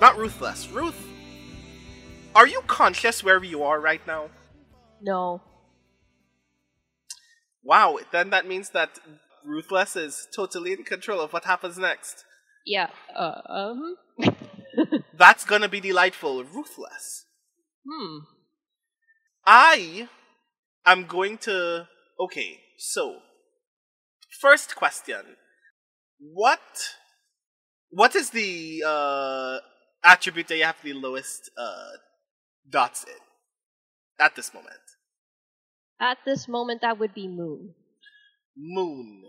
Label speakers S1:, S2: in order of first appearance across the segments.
S1: not ruthless. Ruth, are you conscious wherever you are right now?
S2: No.
S1: Wow, then that means that Ruthless is totally in control of what happens next.
S2: Yeah. Uh, um.
S1: That's gonna be delightful. Ruthless.
S2: hmm.
S1: I am going to. Okay, so. First question. What. What is the uh, attribute that you have the lowest uh, dots in at this moment?
S2: At this moment, that would be Moon.
S1: Moon.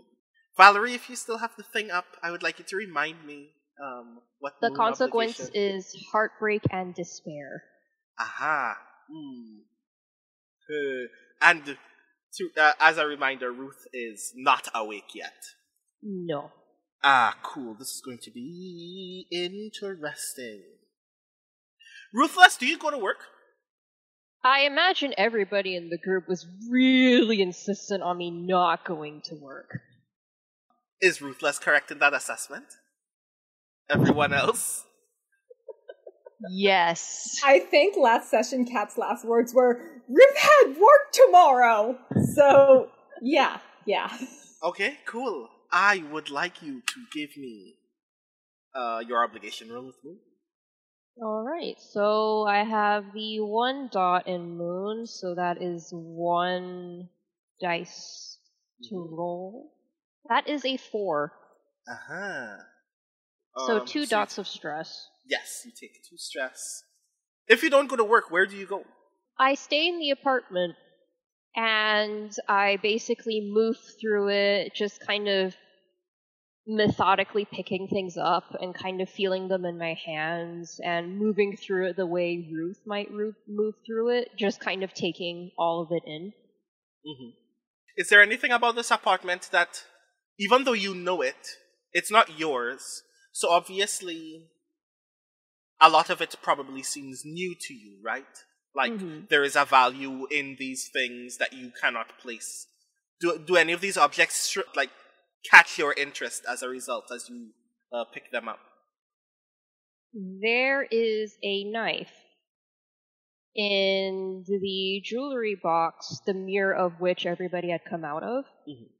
S1: Valerie, if you still have the thing up, I would like you to remind me um, what
S2: The consequence is heartbreak and despair.
S1: Aha. Hmm. Uh, and to, uh, as a reminder, Ruth is not awake yet.
S2: No.
S1: Ah, cool. This is going to be interesting. Ruthless, do you go to work?
S2: I imagine everybody in the group was really insistent on me not going to work.
S1: Is Ruthless correct in that assessment? Everyone else?
S2: Yes.
S3: I think last session, Kat's last words were, Rip had work tomorrow! So, yeah, yeah.
S1: Okay, cool. I would like you to give me uh, your obligation roll with me.
S2: Alright, so I have the one dot in Moon, so that is one dice to roll. That is a four.
S1: Uh-huh.
S2: So
S1: Um,
S2: two
S1: you-
S2: dots of stress.
S1: Yes, you take two stress. If you don't go to work, where do you go?
S2: I stay in the apartment and I basically move through it, just kind of methodically picking things up and kind of feeling them in my hands and moving through it the way Ruth might move through it, just kind of taking all of it in.
S1: hmm Is there anything about this apartment that, even though you know it, it's not yours? So obviously, a lot of it probably seems new to you, right? Like
S2: Mhm.
S1: there is a value in these things that you cannot place. Do do any of these objects like catch your interest as a result as you uh, pick them up?
S2: There is a knife in the jewelry box, the mirror of which everybody had come out of.
S1: Mhm.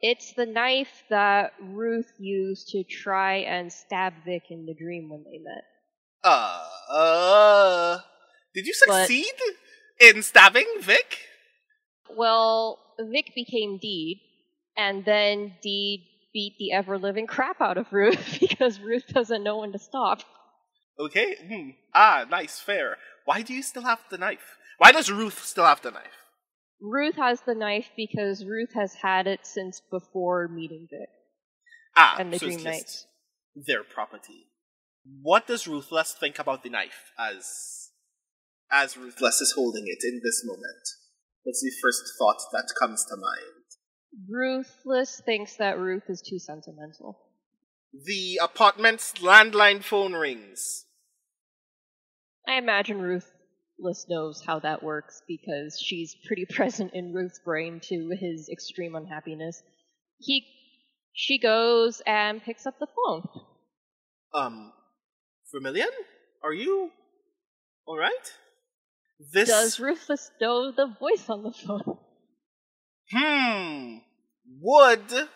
S2: It's the knife that Ruth used to try and stab Vic in the dream when they met.
S1: Uh, uh did you
S2: But-
S1: succeed in stabbing Vic?
S2: Well, Vic became Deed, and then Deed beat the ever living crap out of Ruth because Ruth doesn't know when to stop.
S1: Okay. Hmm. Ah, nice, fair. Why do you still have the knife? Why does Ruth still have the knife?
S2: Ruth has the knife because Ruth has had it since before meeting Vic
S1: Ah,
S2: and the
S1: so it's
S2: Dream Knights.
S1: their property. What does Ruthless think about the knife as as Ruthless is holding it in this moment? What's the first thought that comes to mind?
S2: Ruthless thinks that Ruth is too sentimental.
S1: The apartment's landline phone rings.
S2: I imagine Ruthless knows how that works because she's pretty present in Ruth's brain to his extreme unhappiness. He she goes and picks up the phone.
S1: Um, Vermilion, are you all right? This
S2: Does Ruthless know the voice on the phone?
S1: hmm would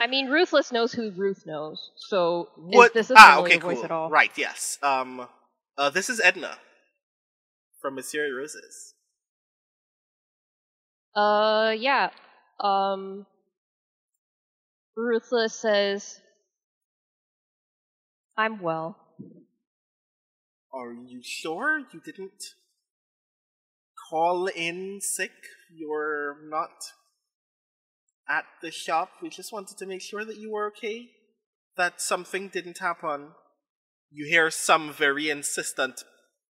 S2: I mean, Ruthless knows who Ruth knows, so is-
S1: What?
S2: this is
S1: ah, okay,
S2: voice
S1: cool.
S2: at all.
S1: Right, yes. Um, uh, this is Edna from Monsieur Roses.
S2: Uh, yeah. Um, Ruthless says, I'm well.
S1: Are you sure you didn't call in sick? You're not at the shop. We just wanted to make sure that you were okay. That something didn't happen. You hear some very insistent,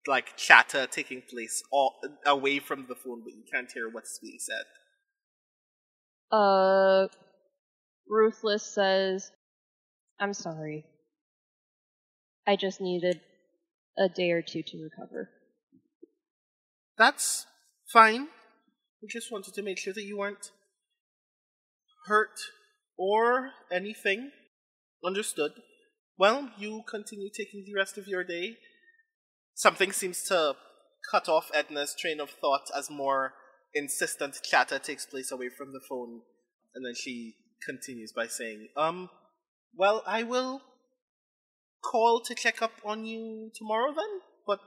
S1: like chatter taking place all away from the phone, but you can't hear what's being said.
S2: Uh, Ruthless says, I'm sorry. I just needed a day or two to recover.
S1: That's fine. We just wanted to make sure that you weren't hurt or anything. Understood. Well, you continue taking the rest of your day. Something seems to cut off Edna's train of thought as more insistent chatter takes place away from the phone. And then she continues by saying, Um, well, I will call to check up on you tomorrow then, but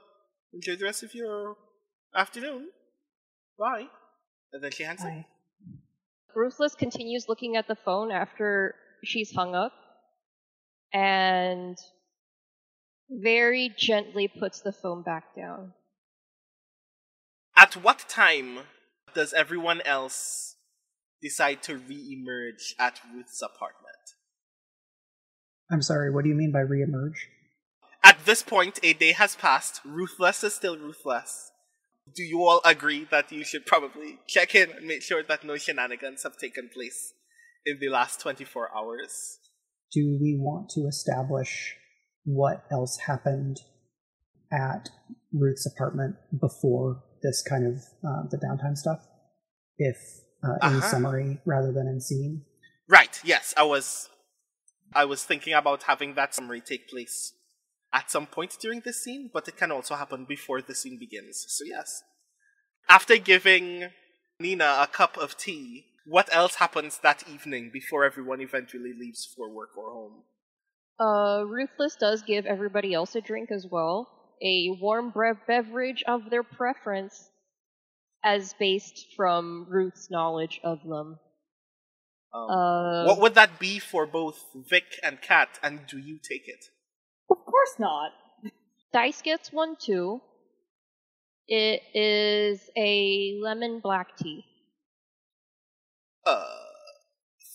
S1: enjoy the rest of your afternoon. Bye. And then she hangs up.
S2: Ruthless continues looking at the phone after she's hung up and very gently puts the phone back down.
S1: At what time does everyone else decide to re-emerge at Ruth's apartment?
S4: I'm sorry, what do you mean by reemerge?
S1: At this point, a day has passed. Ruthless is still ruthless. Do you all agree that you should probably check in and make sure that no shenanigans have taken place in the last 24 hours?
S4: Do we want to establish what else happened at Ruth's apartment before this kind of uh, the downtime stuff? If uh, in
S1: Uh-huh.
S4: summary rather than in scene.
S1: Right, yes, I was I was thinking about having that summary take place at some point during this scene, but it can also happen before the scene begins. So yes. After giving Nina a cup of tea, what else happens that evening before everyone eventually leaves for work or home?
S2: Uh, Ruthless does give everybody else a drink as well. A warm bre- beverage of their preference, as based from Ruth's knowledge of them.
S1: Um,
S2: Uh,
S1: what would that be for both Vic and Kat, and do you take it?
S3: Of course not.
S2: Dice gets one too. It is a lemon black tea.
S1: Uh,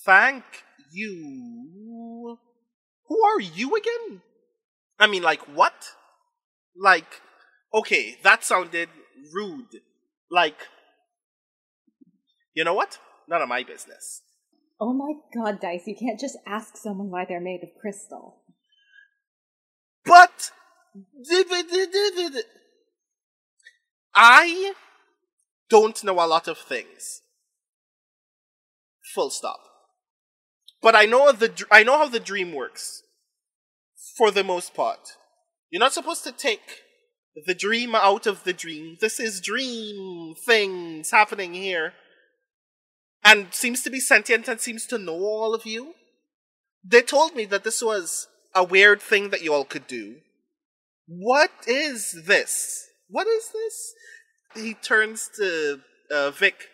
S1: thank you. Who are you again? I mean, like, what? Like, okay, that sounded rude. Like, you know what? None of my business.
S3: Oh my god, Dice, you can't just ask someone why they're made of crystal.
S1: But, I don't know a lot of things. Full stop. But I know the I know how the dream works. For the most part, you're not supposed to take the dream out of the dream. This is dream things happening here, and seems to be sentient and seems to know all of you. They told me that this was a weird thing that you all could do. What is this? What is this? He turns to uh, Vic.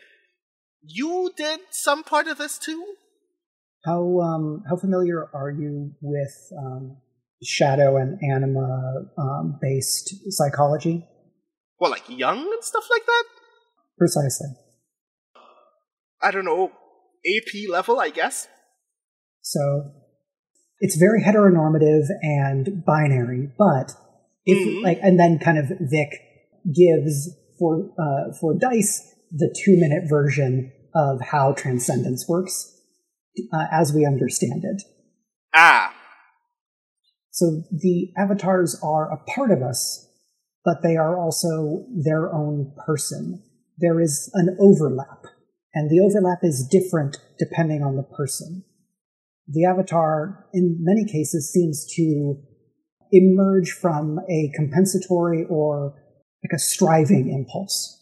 S1: You did some part of this too?
S4: How um how familiar are you with um, shadow and anima um, based psychology?
S1: Well, like Jung and stuff like that?
S4: Precisely.
S1: I don't know. AP level, I guess.
S4: So it's very heteronormative and binary, but if
S1: Mhm.
S4: like and then kind of Vic gives for uh, for dice the two minute version of how transcendence works uh, as we understand it.
S1: Ah,
S4: So the avatars are a part of us, but they are also their own person. There is an overlap, and the overlap is different depending on the person. The avatar, in many cases, seems to emerge from a compensatory or like a striving impulse.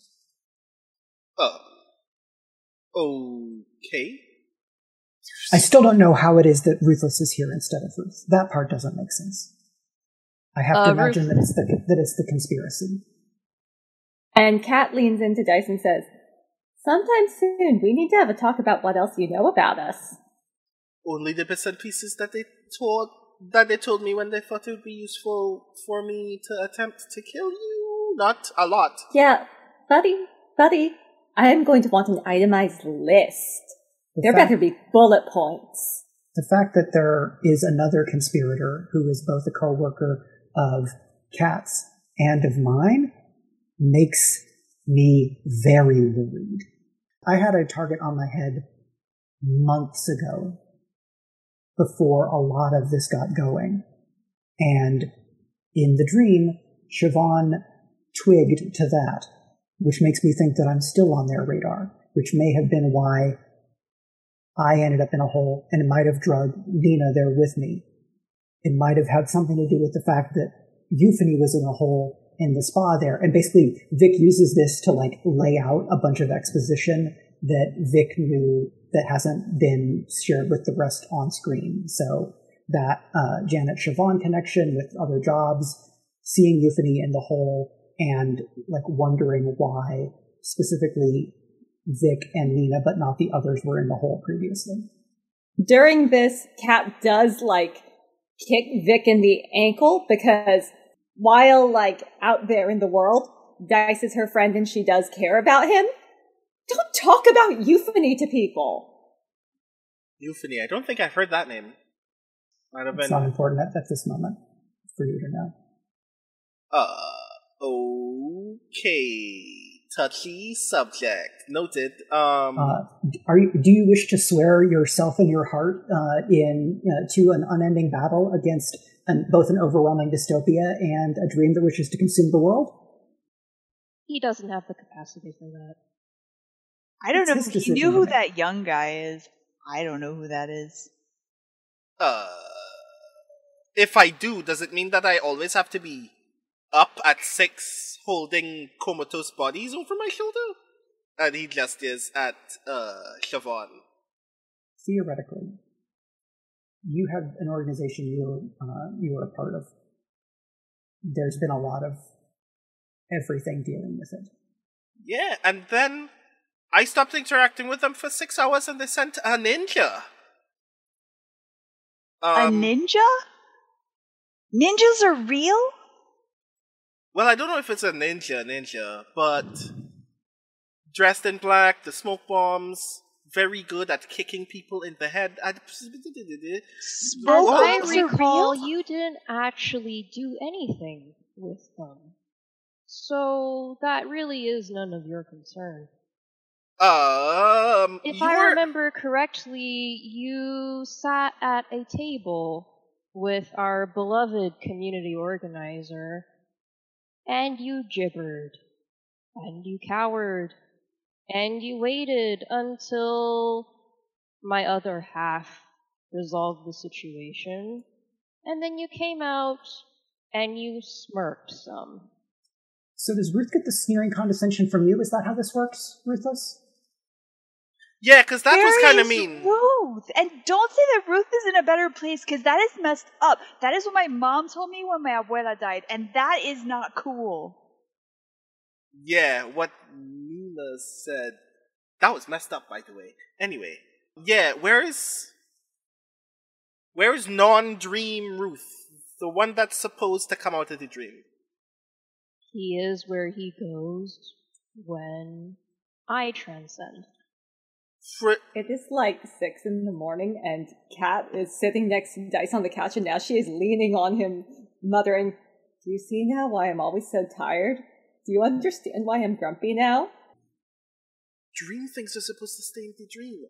S1: oh. Okay.
S4: I still don't know how it is that Ruthless is here instead of Ruth. That part doesn't make sense. I have to
S2: Uh,
S4: imagine
S2: Ruth-
S4: that it's the that it's the conspiracy.
S3: And Kat leans into Dice and says, Sometime soon, we need to have a talk about what else you know about us.
S1: Only the bits and pieces that they told that they told me when they thought it would be useful for me to attempt to kill you. Not a lot.
S3: Yeah, buddy, buddy, I am going to want an itemized list.
S4: The
S3: There
S4: fact-
S3: better be bullet points.
S4: the fact that there is another conspirator who is both a co-worker of Kat's and of mine makes me very worried. I had a target on my head months ago before a lot of this got going. And in the dream, Siobhan twigged to that, which makes me think that I'm still on their radar, which may have been why I ended up in a hole and it might have drugged Nina there with me it might have had something to do with the fact that Euphony was in a hole in the spa there. And basically, Vic uses this to like lay out a bunch of exposition that Vic knew that hasn't been shared with the rest on screen. So that uh, Janet Siobhan connection with other jobs, seeing Euphony in the hole, and like wondering why specifically Vic and Nina, but not the others, were in the hole previously.
S3: During this, Kat does like kick Vic in the ankle because while like out there in the world, Dice is her friend and she does care about him. Don't talk about euphony to people.
S1: Euphony. I don't think I've heard that name. Might have
S4: It's
S1: been.
S4: not important at, at this moment for you to know.
S1: Uh, okay. Touchy subject. Noted. Um,
S4: Uh, are you, do you wish to swear yourself and your heart uh, in uh, to an unending battle against an, both an overwhelming dystopia and a dream that wishes to consume the world?
S2: He doesn't have the capacity for that.
S5: I don't
S4: It's
S5: know if he knew who that Jung guy is. I don't know who that is.
S1: uh, if I do, does it mean that I always have to be up at six holding comatose bodies over my shoulder? And he just is at, uh, Siobhan.
S4: Theoretically, you have an organization you were uh, you were a part of. There's been a lot of everything dealing with it.
S1: Yeah, and then I stopped interacting with them for six hours and they sent a ninja.
S5: a
S1: Um,
S5: ninja? Ninjas are real?
S1: Well, I don't know if it's a ninja ninja, but dressed in black, the smoke bombs, very good at kicking people in the head. I-
S2: As
S1: Whoa.
S2: I recall, you didn't actually do anything with them. So that really is none of your concern.
S1: Um,
S2: If
S1: you
S2: I
S1: were-
S2: remember correctly, you sat at a table with our beloved community organizer, and you gibbered, and you cowered, and you waited until my other half resolved the situation, and then you came out and you smirked some.
S4: So does Ruth get the sneering condescension from you? Is that how this works, Ruthless?
S1: yeah, because that was kind of
S5: is
S1: mean.
S5: Ruth, and don't say that Ruth is in a better place because that is messed up. That is what my mom told me when my abuela died, and that is not cool.
S1: Yeah, what Nina said. That was messed up, by the way. Anyway, yeah, where is. Where is non dream Ruth? The one that's supposed to come out of the dream.
S2: He is where he goes when I transcend.
S1: Fr-
S3: It is like six in the morning, and Kat is sitting next to Dice on the couch, and now she is leaning on him, muttering, Do you see now why I'm always so tired? Do you understand why I'm grumpy now?
S1: Dream things are supposed to stay in the dream.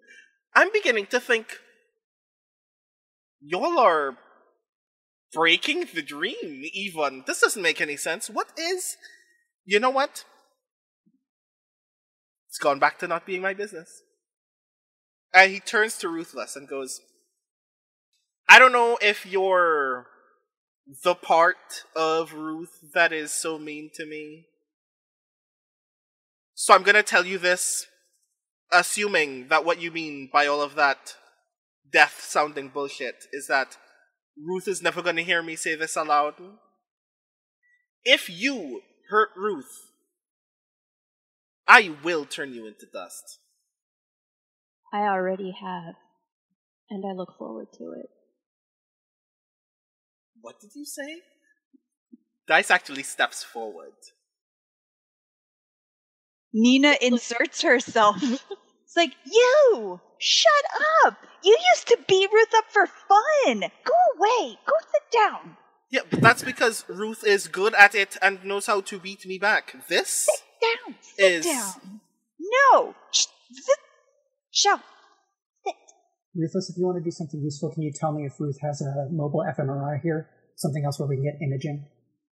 S1: I'm beginning to think y'all are breaking the dream, even. This doesn't make any sense. What is. You know what? It's gone back to not being my business. And he turns to Ruthless and goes, I don't know if you're the part of Ruth that is so mean to me. So I'm gonna tell you this, assuming that what you mean by all of that death sounding bullshit is that Ruth is never gonna hear me say this aloud. If you hurt Ruth, I will turn you into dust.
S2: I already have, and I look forward to it.
S1: What did you say? Dice actually steps forward.
S5: Nina inserts herself. it's like, you! Shut up! You used to beat Ruth up for fun! Go away! Go sit down!
S1: Yeah, but that's because Ruth is good at it and knows how to beat me back. This sit
S5: Down! Sit
S1: is
S5: down! No! Sh- sit! Shut! Sit!
S4: Ruthless, if you want to do something useful, can you tell me if Ruth has a mobile fMRI here? Something else where we can get imaging?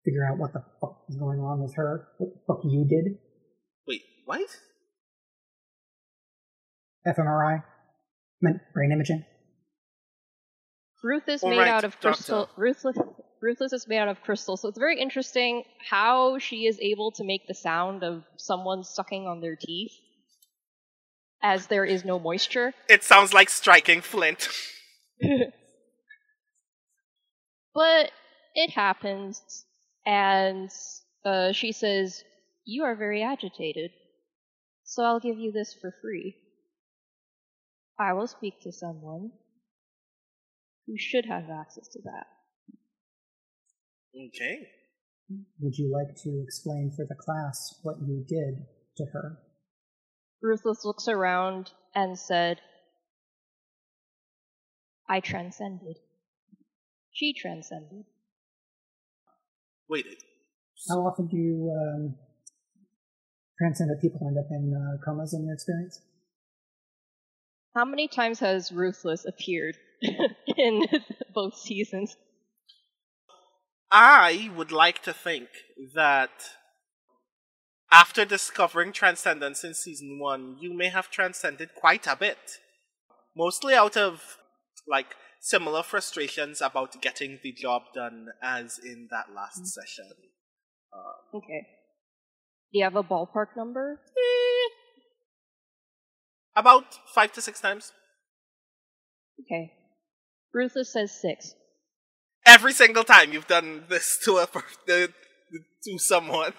S4: Figure out what the fuck is going on with her? What the fuck you did?
S1: Wait, what?
S4: fMRI? Meant brain imaging?
S2: Ruth is
S1: All
S2: made
S1: right,
S2: out of crystal. Ruthless, Ruthless is made out of crystal, so it's very interesting how she is able to make the sound of someone sucking on their teeth, as there is no moisture.
S1: It sounds like striking flint.
S2: But it happens, and uh, she says, "You are very agitated, so I'll give you this for free. I will speak to someone who should have access to that."
S1: Okay.
S4: Would you like to explain for the class what you did to her?
S2: Ruthless looks around and said, I transcended. She transcended.
S1: Waited.
S4: How often do you um, transcendent people end up in uh, comas in your experience?
S2: How many times has Ruthless appeared in both seasons?
S1: I would like to think that after discovering transcendence in season one, you may have transcended quite a bit. Mostly out of, like, similar frustrations about getting the job done as in that last session. Um,
S2: Okay. Do you have a ballpark number?
S1: eh, about five to six times.
S2: Okay. Ruthless says six.
S1: Every single time you've done this to a per- uh, to someone.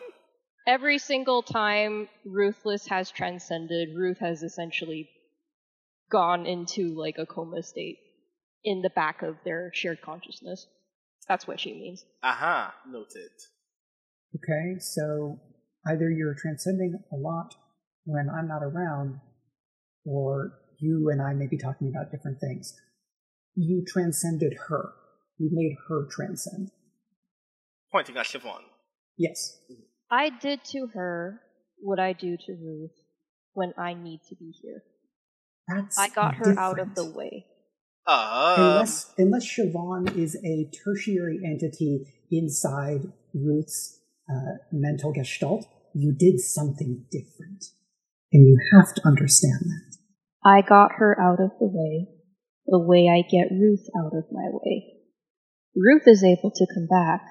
S2: Every single time Ruthless has transcended, Ruth has essentially gone into like a coma state in the back of their shared consciousness. That's what she means.
S1: Aha, noted.
S4: Okay, so either you're transcending a lot when I'm not around, or you and I may be talking about different things. You transcended her. You made her transcend.
S1: Pointing at Siobhan.
S4: Yes.
S2: I did to her what I do to Ruth when I need to be here.
S4: That's
S2: I got her out of the way.
S1: Um,
S4: unless unless Siobhan is a tertiary entity inside Ruth's uh, mental gestalt, you did something different, and you have to understand that.
S2: I got her out of the way, the way I get Ruth out of my way. Ruth is able to come back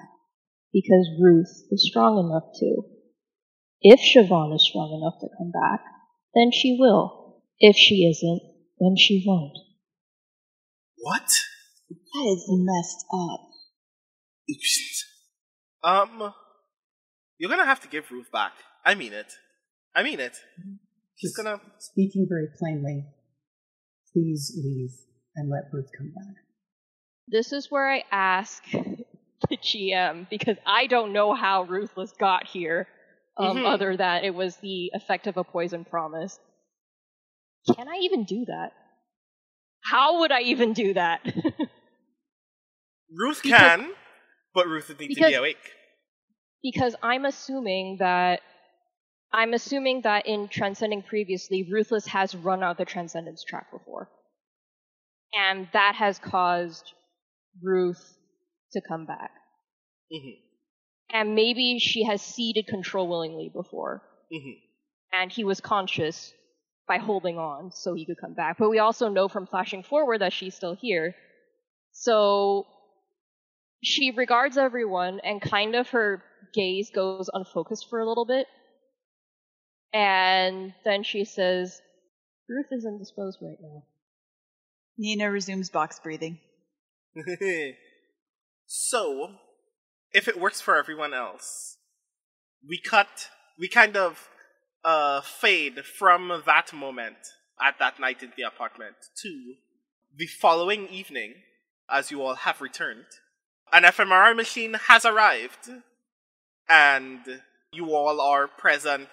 S2: because Ruth is strong enough to. If Siobhan is strong enough to come back, then she will. If she isn't, then she won't.
S1: what?
S5: That is messed up.
S1: um, you're gonna have to give Ruth back. I mean it. I mean it. She's
S4: Just
S1: gonna.
S4: speaking very plainly. Please leave and let Ruth come back.
S2: This is where I ask the GM because I don't know how Ruthless got here, um,
S1: Mhm.
S2: other than it was the effect of a poison promise. Can I even do that? How would I even do that?
S1: Ruth
S2: Because-
S1: can, but Ruth would need to be awake.
S2: Because I'm assuming that I'm assuming that in transcending previously, Ruthless has run out the transcendence track before, and that has caused Ruth to come back.
S1: hmm
S2: And maybe she has ceded control willingly before,
S1: hmm
S2: and he was conscious by holding on so he could come back. But we also know from flashing forward that she's still here. So she regards everyone and kind of her gaze goes unfocused for a little bit. And then she says, Ruth is indisposed right now.
S5: Nina resumes box breathing.
S1: so, if it works for everyone else, we cut, we kind of uh, fade from that moment at that night in the apartment to the following evening, as you all have returned. An fMRI machine has arrived, and you all are present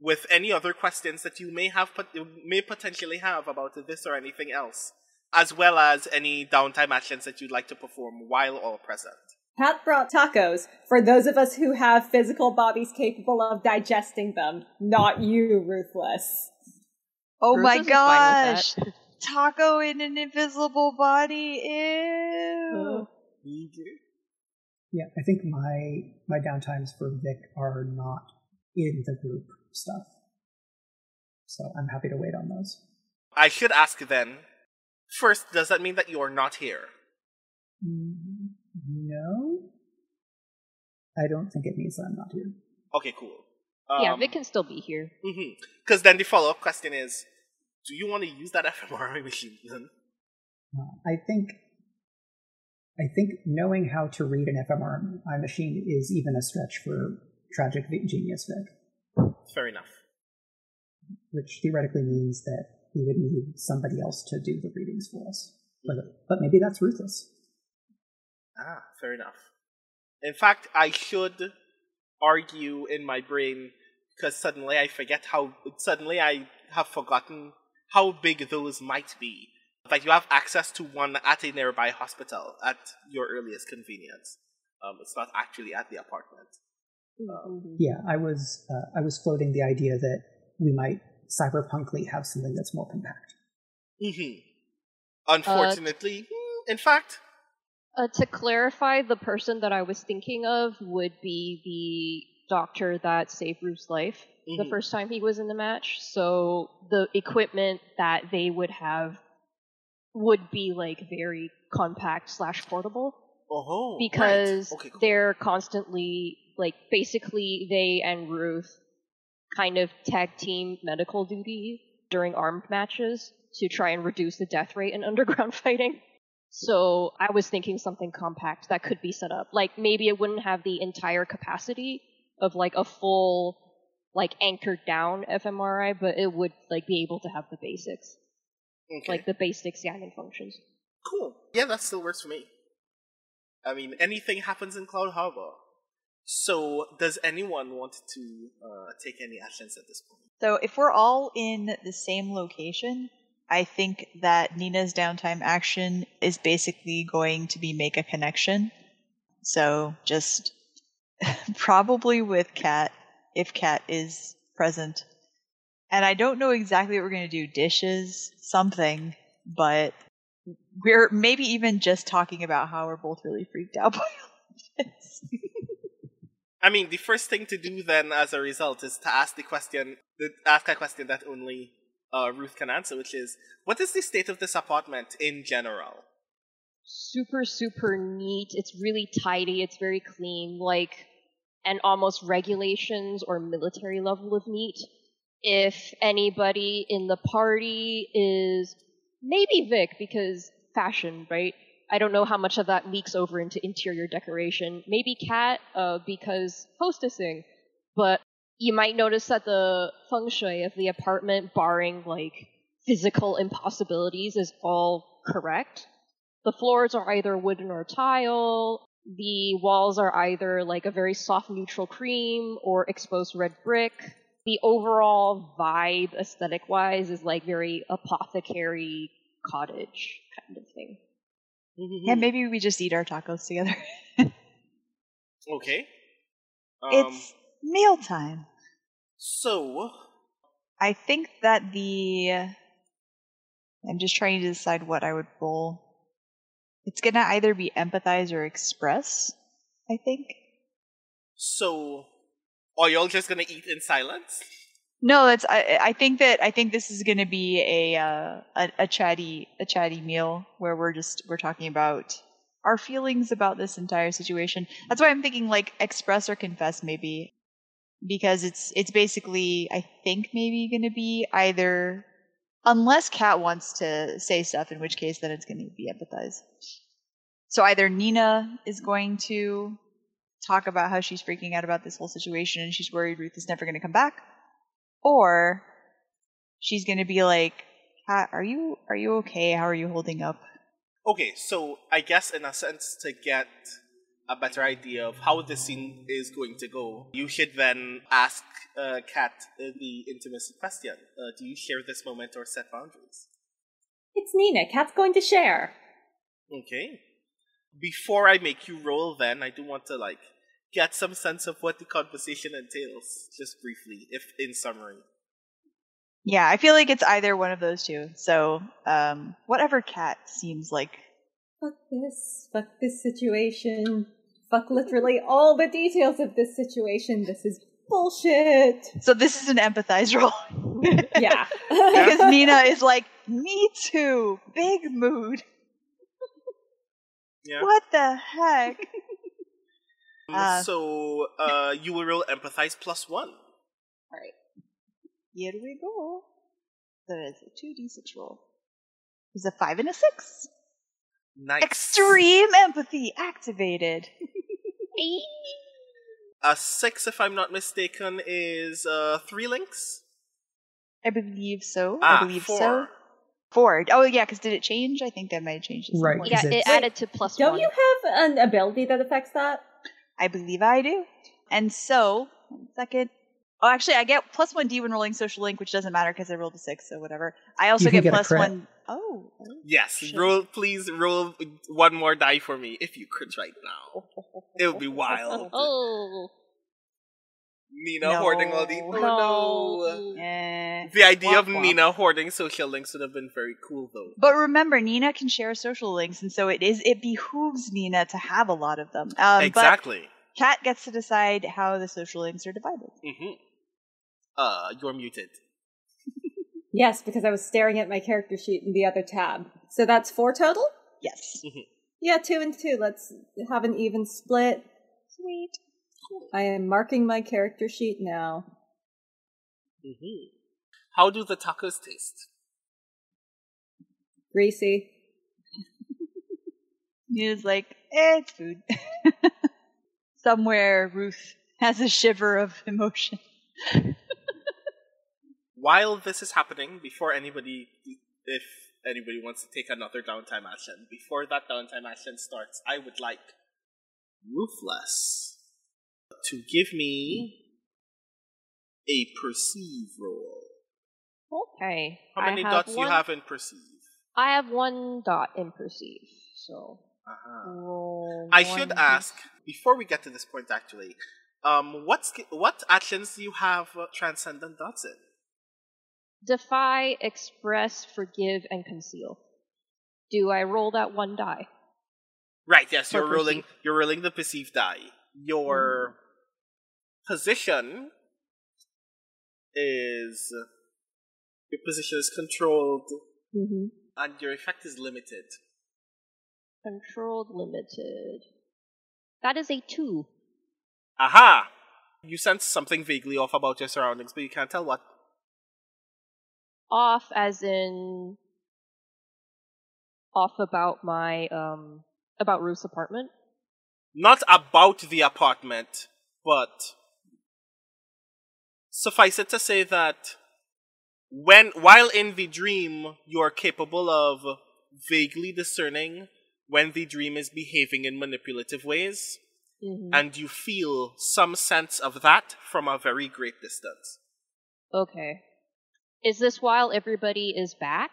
S1: with any other questions that you may have pot- may potentially have about this or anything else, as well as any downtime actions that you'd like to perform while all present.
S3: Pat brought tacos for those of us who have physical bodies capable of digesting them. Not you, Ruthless.
S5: Oh
S2: Ruthless
S5: my
S2: is fine with
S5: gosh! Taco in an invisible body. Ew. Oh.
S4: Yeah, I think my my downtimes for Vic are not in the group stuff, so I'm happy to wait on those.
S1: I should ask then, First, does that mean that you are not here?
S4: Mm, No, I don't think it means that I'm not here.
S1: Okay, cool.
S2: yeah,
S1: Um,
S2: Vic can still be here.
S1: Because then the follow up question is do you want to use that fMRI machine then?
S4: Uh, I think I think knowing how to read an fMRI machine is even a stretch for tragic genius Vic,
S1: Fair enough.
S4: which theoretically means that we would need somebody else to do the readings for us. But, but maybe that's ruthless.
S1: Ah, fair enough. In fact, I should argue in my brain because suddenly I forget how. Suddenly I have forgotten how big those might be. Like you have access to one at a nearby hospital at your earliest convenience. Um, it's not actually at the apartment.
S2: Mhm.
S4: Yeah, I was uh, I was floating the idea that we might cyberpunkly have something that's more compact.
S1: hmm Unfortunately, hmm, in fact,
S2: Uh, to clarify, the person that I was thinking of would be the doctor that saved Bruce's life the
S1: Mhm.
S2: first time he was in the match. So the equipment that they would have would be like very compact slash portable
S1: oh,
S2: because
S1: right. okay, cool.
S2: they're constantly like basically they and Ruth kind of tag team medical duty during armed matches to try and reduce the death rate in underground fighting. So I was thinking something compact that could be set up. Like maybe it wouldn't have the entire capacity of like a full like anchored down fMRI, but it would like be able to have the basics,
S1: Okay.
S2: like the basic scanning functions.
S1: Cool. Yeah, that still works for me. I mean, anything happens in Cloud Harbor. So, does anyone want to uh, take any actions at this point?
S5: So if we're all in the same location, I think that Nina's downtime action is basically going to be make a connection. So just probably with Kat, if Kat is present. And I don't know exactly what we're going to do dishes, something, but we're maybe even just talking about how we're both really freaked out by all this.
S1: I mean, the first thing to do then, as a result, is to ask the question, th- ask a question that only uh, Ruth can answer, which is, what is the state of this apartment in general?
S2: super super neat it's really tidy it's very clean like and almost regulations or military level of neat if anybody in the party is maybe vic because fashion right i don't know how much of that leaks over into interior decoration maybe kat uh, because hostessing but you might notice that the feng shui of the apartment barring like physical impossibilities is all correct the floors are either wooden or tile. The walls are either like a very soft neutral cream or exposed red brick. The overall vibe, aesthetic wise, is like very apothecary cottage kind of thing.
S5: Yeah, maybe we just eat our tacos together.
S1: Okay. Um,
S5: it's mealtime.
S1: so,
S5: I think that the. I'm just trying to decide what I would roll. It's gonna either be empathize or express. I think.
S1: so, are y'all just gonna eat in silence?
S5: No, that's. I. I think that. I think this is gonna be a uh, a, a chatty a chatty meal where we're just we're talking about our feelings about this entire situation. That's why I'm thinking like express or confess maybe because it's it's basically I think maybe going to be either unless Kat wants to say stuff in which case then it's going to be empathize. So either Nina is going to talk about how she's freaking out about this whole situation and she's worried Ruth is never going to come back or she's going to be like Kat, are you are you okay? How are you holding up?
S1: Okay, so I guess in a sense to get a better idea of how the scene is going to go, you should then ask uh, Kat uh, the intimacy question. Uh, do you share this moment or set boundaries?
S3: It's Nina. Kat's going to share.
S1: Okay. Before I make you roll, then I do want to like get some sense of what the conversation entails, just briefly, if in summary.
S5: Yeah, I feel like it's either one of those two. So, um, whatever Kat seems like.
S3: Fuck this. Fuck this situation. Fuck literally all the details of this situation. This is bullshit.
S5: So this is an empathize roll
S3: Yeah.
S5: because Nina is like, me too. Big mood.
S1: Yeah.
S5: What the heck?
S1: Um,
S5: Uh,
S1: so uh, you will roll empathize plus one.
S5: Alright. Here we go. There is a 2d6 roll. There's a 5 and a 6.
S1: Nice.
S5: Extreme empathy activated.
S1: A six, if I'm not mistaken, is uh, three links.
S5: I believe so.
S1: Ah,
S5: I believe
S1: four.
S5: so. Four. Oh, yeah, because did it change? I think that might have changed. at some
S4: Right.
S5: point.
S2: Yeah,
S4: 'cause
S2: it
S4: it's-
S2: added to plus
S3: Don't
S2: one.
S3: you have an ability that affects that?
S5: I believe I do. And so, one second. Oh, actually, I get plus one D when rolling social link, which doesn't matter because I rolled a six, so whatever. I also get
S4: get a
S5: plus
S4: crit.
S5: one oh
S1: Yes,
S5: Shit.
S1: roll. Please roll one more die for me if you crit right now. It would be wild.
S2: Oh.
S1: Nina hoarding all the.
S5: No.
S1: Oh no.
S5: Eh.
S1: The idea of
S5: Womp womp.
S1: Nina hoarding social links would have been very cool, though.
S5: But remember, Nina can share social links, and so it is it behooves Nina to have a lot of them. Um,
S1: exactly.
S5: But Kat gets to decide how the social links are divided.
S1: Mm-hmm. Uh, you're muted.
S3: Yes, because I was staring at my character sheet in the other tab. So that's four total?
S5: Yes.
S3: Yeah, two and two. Let's have an even split.
S5: Sweet.
S3: I am marking my character sheet now.
S1: hmm How do the tacos taste?
S3: Greasy.
S5: Nina's like, eh, it's food. Somewhere, Ruth has a shiver of emotion.
S1: While this is happening, before anybody, if anybody wants to take another downtime action, before that downtime action starts, I would like Ruthless to give me a perceive roll.
S2: Okay.
S1: How many dots
S2: one,
S1: you have in perceive?
S2: I have one dot in perceive, so
S1: Uh-huh.
S2: roll
S1: I should ask before we get to this point. Actually, um, what what actions do you have uh, transcendent dots in?
S2: Defy, express, forgive, and conceal. Do I roll that one die?
S1: Right. Yes, you're rolling. You're rolling the perceived die. Your position is your position is controlled,
S2: Mm-hmm.
S1: and your effect is limited.
S2: Controlled, limited. That is a two.
S1: Aha! You sense something vaguely off about your surroundings, but you can't tell what.
S2: Off, as in off about my um about Ruth's apartment.
S1: Not about the apartment, but suffice it to say that when while in the dream you are capable of vaguely discerning when the dream is behaving in manipulative ways
S2: Mm-hmm.
S1: and you feel some sense of that from a very great distance
S2: Okay. Is this while everybody is back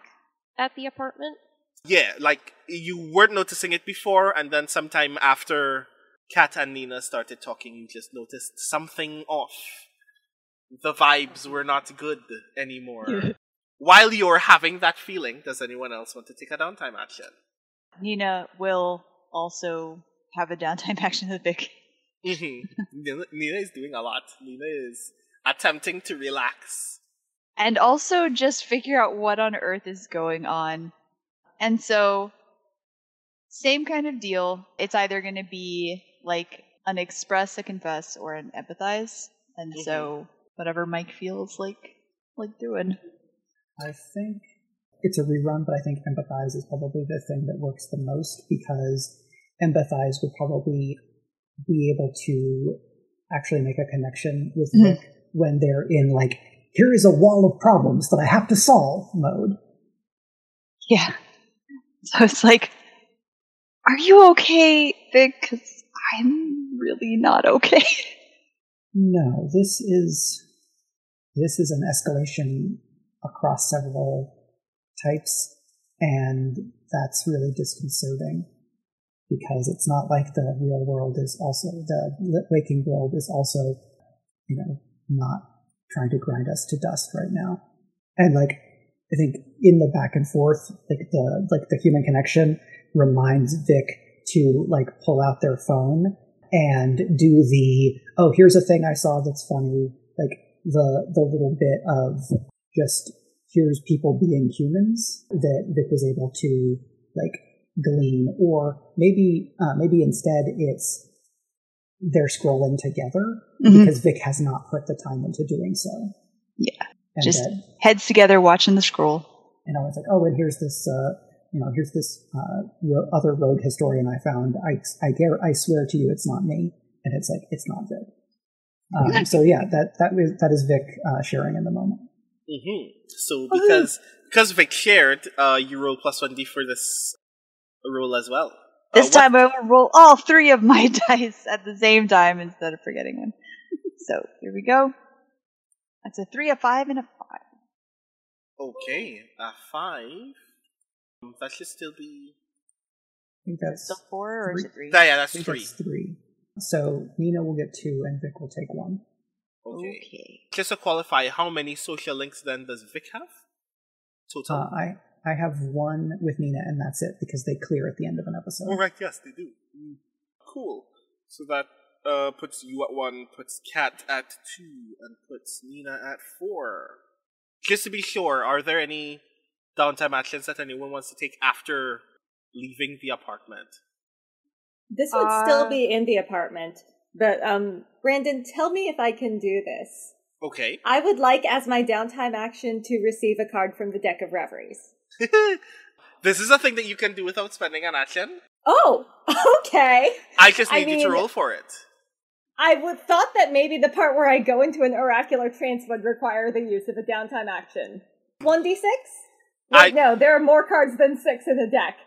S2: at the apartment?
S1: yeah like you weren't noticing it before and then sometime after kat and nina started talking you just noticed something off the vibes were not good anymore while you're having that feeling does anyone else want to take a downtime action
S5: Nina will also have a downtime action with Vic.
S1: Mhm. Nina, Nina is doing a lot. Nina is attempting to relax.
S5: and also just figure out what on earth is going on. And so, same kind of deal. It's either going to be like an express, a confess, or an empathize. And so, whatever Mike feels like like doing.
S4: I think it's a rerun, but I think empathize is probably the thing that works the most because empathize would probably be able to actually make a connection with.
S5: Mm-hmm.
S4: Nick when they're in like, here is a wall of problems that I have to solve mode.
S5: Yeah. So it's like, are you okay, Vic? Because I'm really not okay.
S4: No, this is this is an escalation across several types, and that's really disconcerting because it's not like the real world is also the waking world is also, you know, not trying to grind us to dust right now. And like, I think in the back and forth, like the like the human connection reminds Vic to like pull out their phone and do the oh here's a thing I saw that's funny like the the little bit of just here's people being humans that Vic was able to like glean, or maybe uh, maybe instead it's they're scrolling together
S5: Mhm.
S4: because Vic has not put the time into doing so.
S5: Yeah.
S4: and
S5: Just
S4: that-
S5: heads together watching the scroll.
S4: and I was like, oh, and here's this, uh, you know, here's this uh, ro- other rogue historian I found. I, I, I swear to you, it's not me. And it's like, it's not Vic. Um, so yeah, that that is that is Vic uh, sharing in the moment.
S1: hmm So because because Vic shared, uh, you roll plus one d for this roll as well. Uh,
S5: This
S1: what-
S5: time I will roll all three of my dice at the same time instead of forgetting one. so here we go. That's a three, a five, and a five.
S1: Okay, a five. Um, That should still be.
S4: I think that's
S5: Still four, or is it three?
S1: Yeah, yeah,
S4: I
S1: that's
S4: think
S1: three.
S4: that's three. So Nina will get two, and Vic will take one.
S1: Okay.
S5: Okay.
S1: Just to qualify, how many social links then does Vic have? Total.
S4: Uh, I I have one with Nina, and that's it because they clear at the end of an episode.
S1: Oh, right, yes, they do. Mm. Cool. So that uh, puts you at one, puts Kat at two, and puts Nina at four. Just to be sure, are there any downtime actions that anyone wants to take after leaving the apartment?
S3: This would
S2: Uh,
S3: still be in the apartment, but um, Brandon, tell me if I can do this.
S1: Okay.
S3: I would like, as my downtime action, to receive a card from the deck of reveries.
S1: this is a thing that you can do without spending an action.
S3: Oh, okay.
S1: I just
S3: I
S1: need you to roll for it.
S3: I would thought that maybe the part where I go into an oracular trance would require the use of a downtime action. One d six.
S1: I-
S3: no, there are more cards than six in the deck.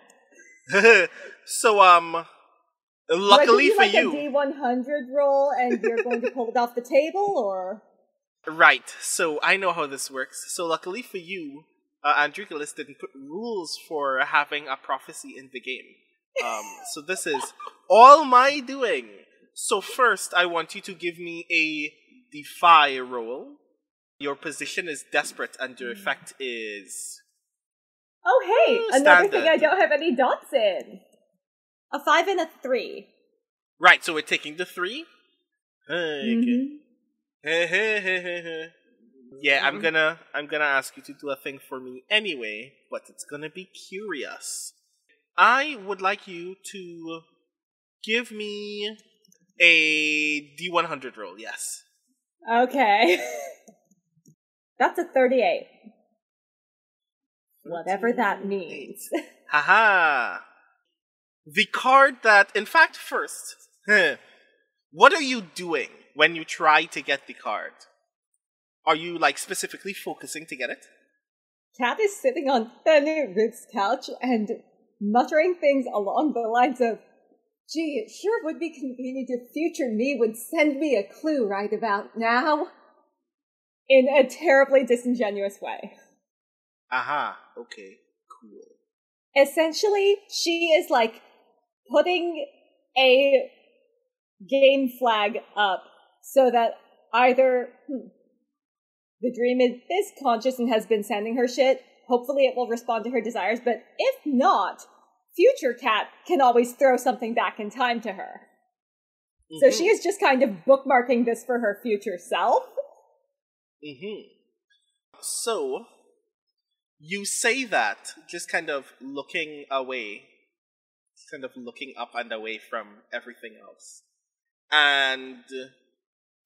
S1: so, um, luckily
S3: do I give
S1: you,
S3: you, like a D one hundred roll, and you're going to pull it off the table, or
S1: Right. So I know how this works. So luckily for you, uh, didn't put rules for having a prophecy in the game. Um, so this is all my doing. So first, I want you to give me a defy roll. Your position is desperate, and your effect is
S3: oh hey,
S1: Uh,
S3: another
S1: standard.
S3: thing I don't have any dots in. A five and a three.
S1: right. So we're taking the three. Okay.
S3: Mhm.
S1: Hey. Yeah, I'm gonna I'm gonna ask you to do a thing for me anyway, but it's gonna be curious. I would like you to give me a D100 roll. Yes.
S3: Okay. That's a 38. Whatever that means.
S1: Haha. The card that, in fact, first, what are you doing when you try to get the card? Are you like specifically focusing to get it?
S3: Kat is sitting on Fanny Ruth's couch and muttering things along the lines of, Gee, it sure would be convenient if future me would send me a clue right about now. In a terribly disingenuous way.
S1: Aha. Okay. Cool.
S3: Essentially, she is like putting a game flag up so that either hmm, the dream is is conscious and has been sending her shit. Hopefully, it will respond to her desires, but if not, future kat can always throw something back in time to her. So
S1: Mhm.
S3: she is just kind of bookmarking this for her future self.
S1: Mm-hmm. So, you say that, just kind of looking away, kind of looking up and away from everything else. And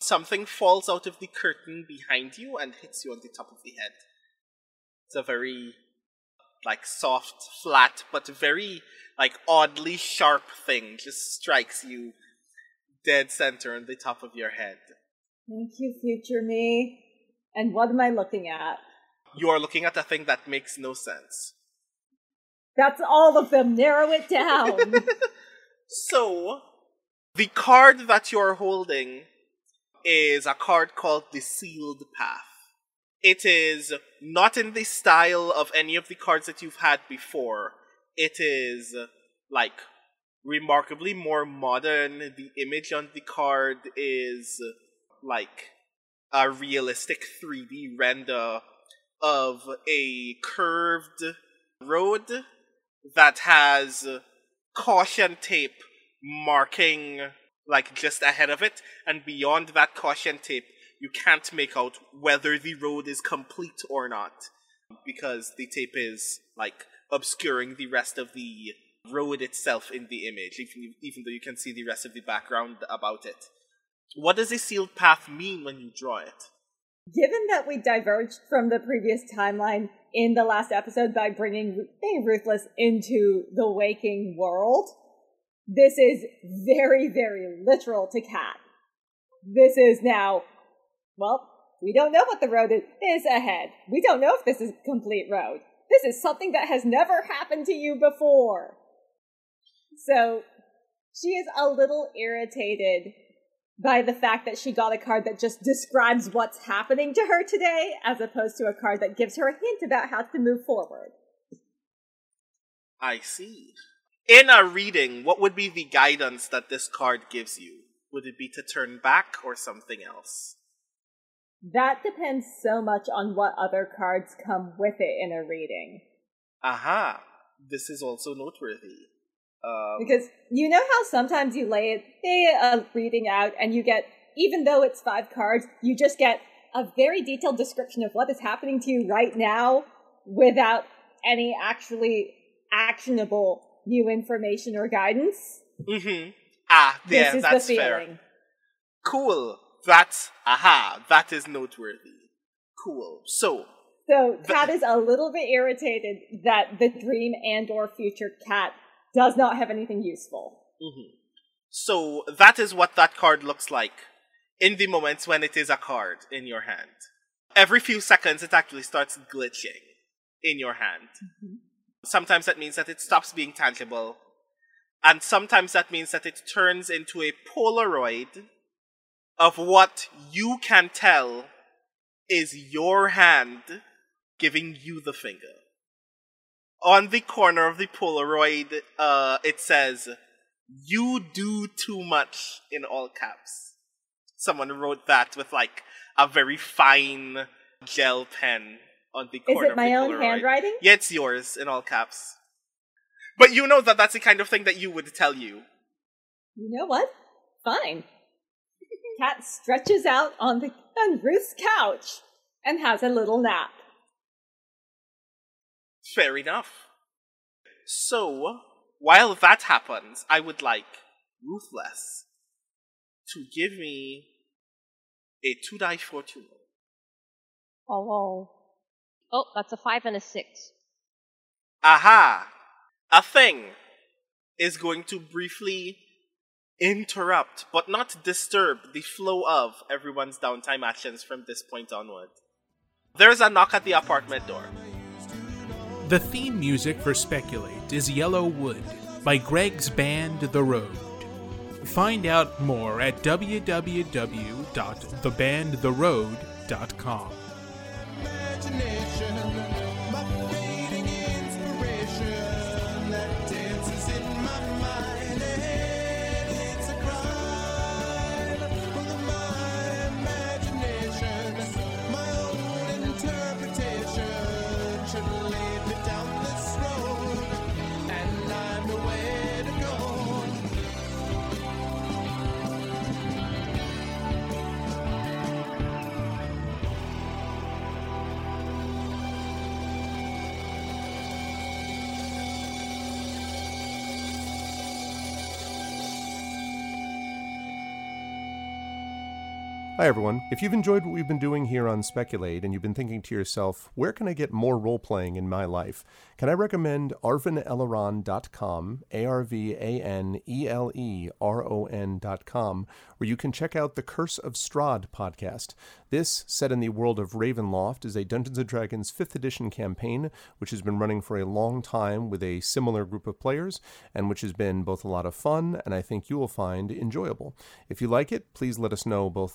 S1: something falls out of the curtain behind you and hits you on the top of the head. It's a very, like, soft, flat, but very, like, oddly sharp thing. Just strikes you dead center on the top of your head.
S3: Thank you, future me. And what am I looking at?
S1: You are looking at a thing that makes no sense.
S3: That's all of them. Narrow it down.
S1: So, the card that you're holding is a card called the Sealed Path. It is not in the style of any of the cards that you've had before. It is, like, remarkably more modern. The image on the card is, like, a realistic 3D render of a curved road that has caution tape marking like just ahead of it and beyond that caution tape you can't make out whether the road is complete or not because the tape is like obscuring the rest of the road itself in the image, even, even though you can see the rest of the background about it. What does a sealed path mean when you draw it?
S3: Given that we diverged from the previous timeline in the last episode by bringing being ruthless into the waking world, this is very, very literal to Kat. This is now, well, we don't know what the road is ahead. We don't know if this is a complete road. This is something that has never happened to you before. So she is a little irritated by the fact that she got a card that just describes what's happening to her today, as opposed to a card that gives her a hint about how to move forward.
S1: I see. In a reading, what would be the guidance that this card gives you? Would it be to turn back or something else?
S3: That depends so much on what other cards come with it in a reading.
S1: Aha! This is also noteworthy. Um,
S3: Because you know how sometimes you lay, a reading out and you get, even though it's five cards, you just get a very detailed description of what is happening to you right now without any actually actionable new information or guidance.
S1: mhm. Ah,
S3: This
S1: yeah,
S3: is
S1: that's
S3: the
S1: fair. Cool. That's aha. That is noteworthy. Cool. So,
S3: So Kat is a little bit irritated that the dream and or future kat does not have anything useful.
S1: mhm. so that is what that card looks like in the moments when it is a card in your hand. Every few seconds, it actually starts glitching in your hand. Sometimes that means that it stops being tangible, and sometimes that means that it turns into a Polaroid of what you can tell is your hand giving you the finger. On the corner of the Polaroid, uh, it says, You do too much in all caps. Someone wrote that with like a very fine gel pen on the corner. Of the Polaroid.
S3: Is it my own
S1: Polaroid.
S3: handwriting?
S1: Yeah, it's yours in all caps. But you know that that's the kind of thing that you would tell you.
S3: You know what? Fine. Kat stretches out on the on Ruth's couch and has a little nap.
S1: Fair enough. So, while that happens, I would like Ruthless to give me a two die fortune.
S2: Oh, oh, that's a five and a six.
S1: Aha! A thing is going to briefly interrupt, but not disturb, the flow of everyone's downtime actions from this point onward. There's a knock at the apartment door.
S6: The theme music for Speculate is Yellow Wood by Greg's band The Road. Find out more at www.thebandtheroad.com.
S7: Hi, everyone. If you've enjoyed what we've been doing here on Speculate and you've been thinking to yourself, where can I get more role playing in my life? Can I recommend arvaneleron.com, A R V A N E L E R O N.com, where you can check out the Curse of Strahd podcast. This, set in the world of Ravenloft, is a Dungeons and Dragons 5th edition campaign, which has been running for a long time with a similar group of players, and which has been both a lot of fun and I think you will find enjoyable. If you like it, please let us know both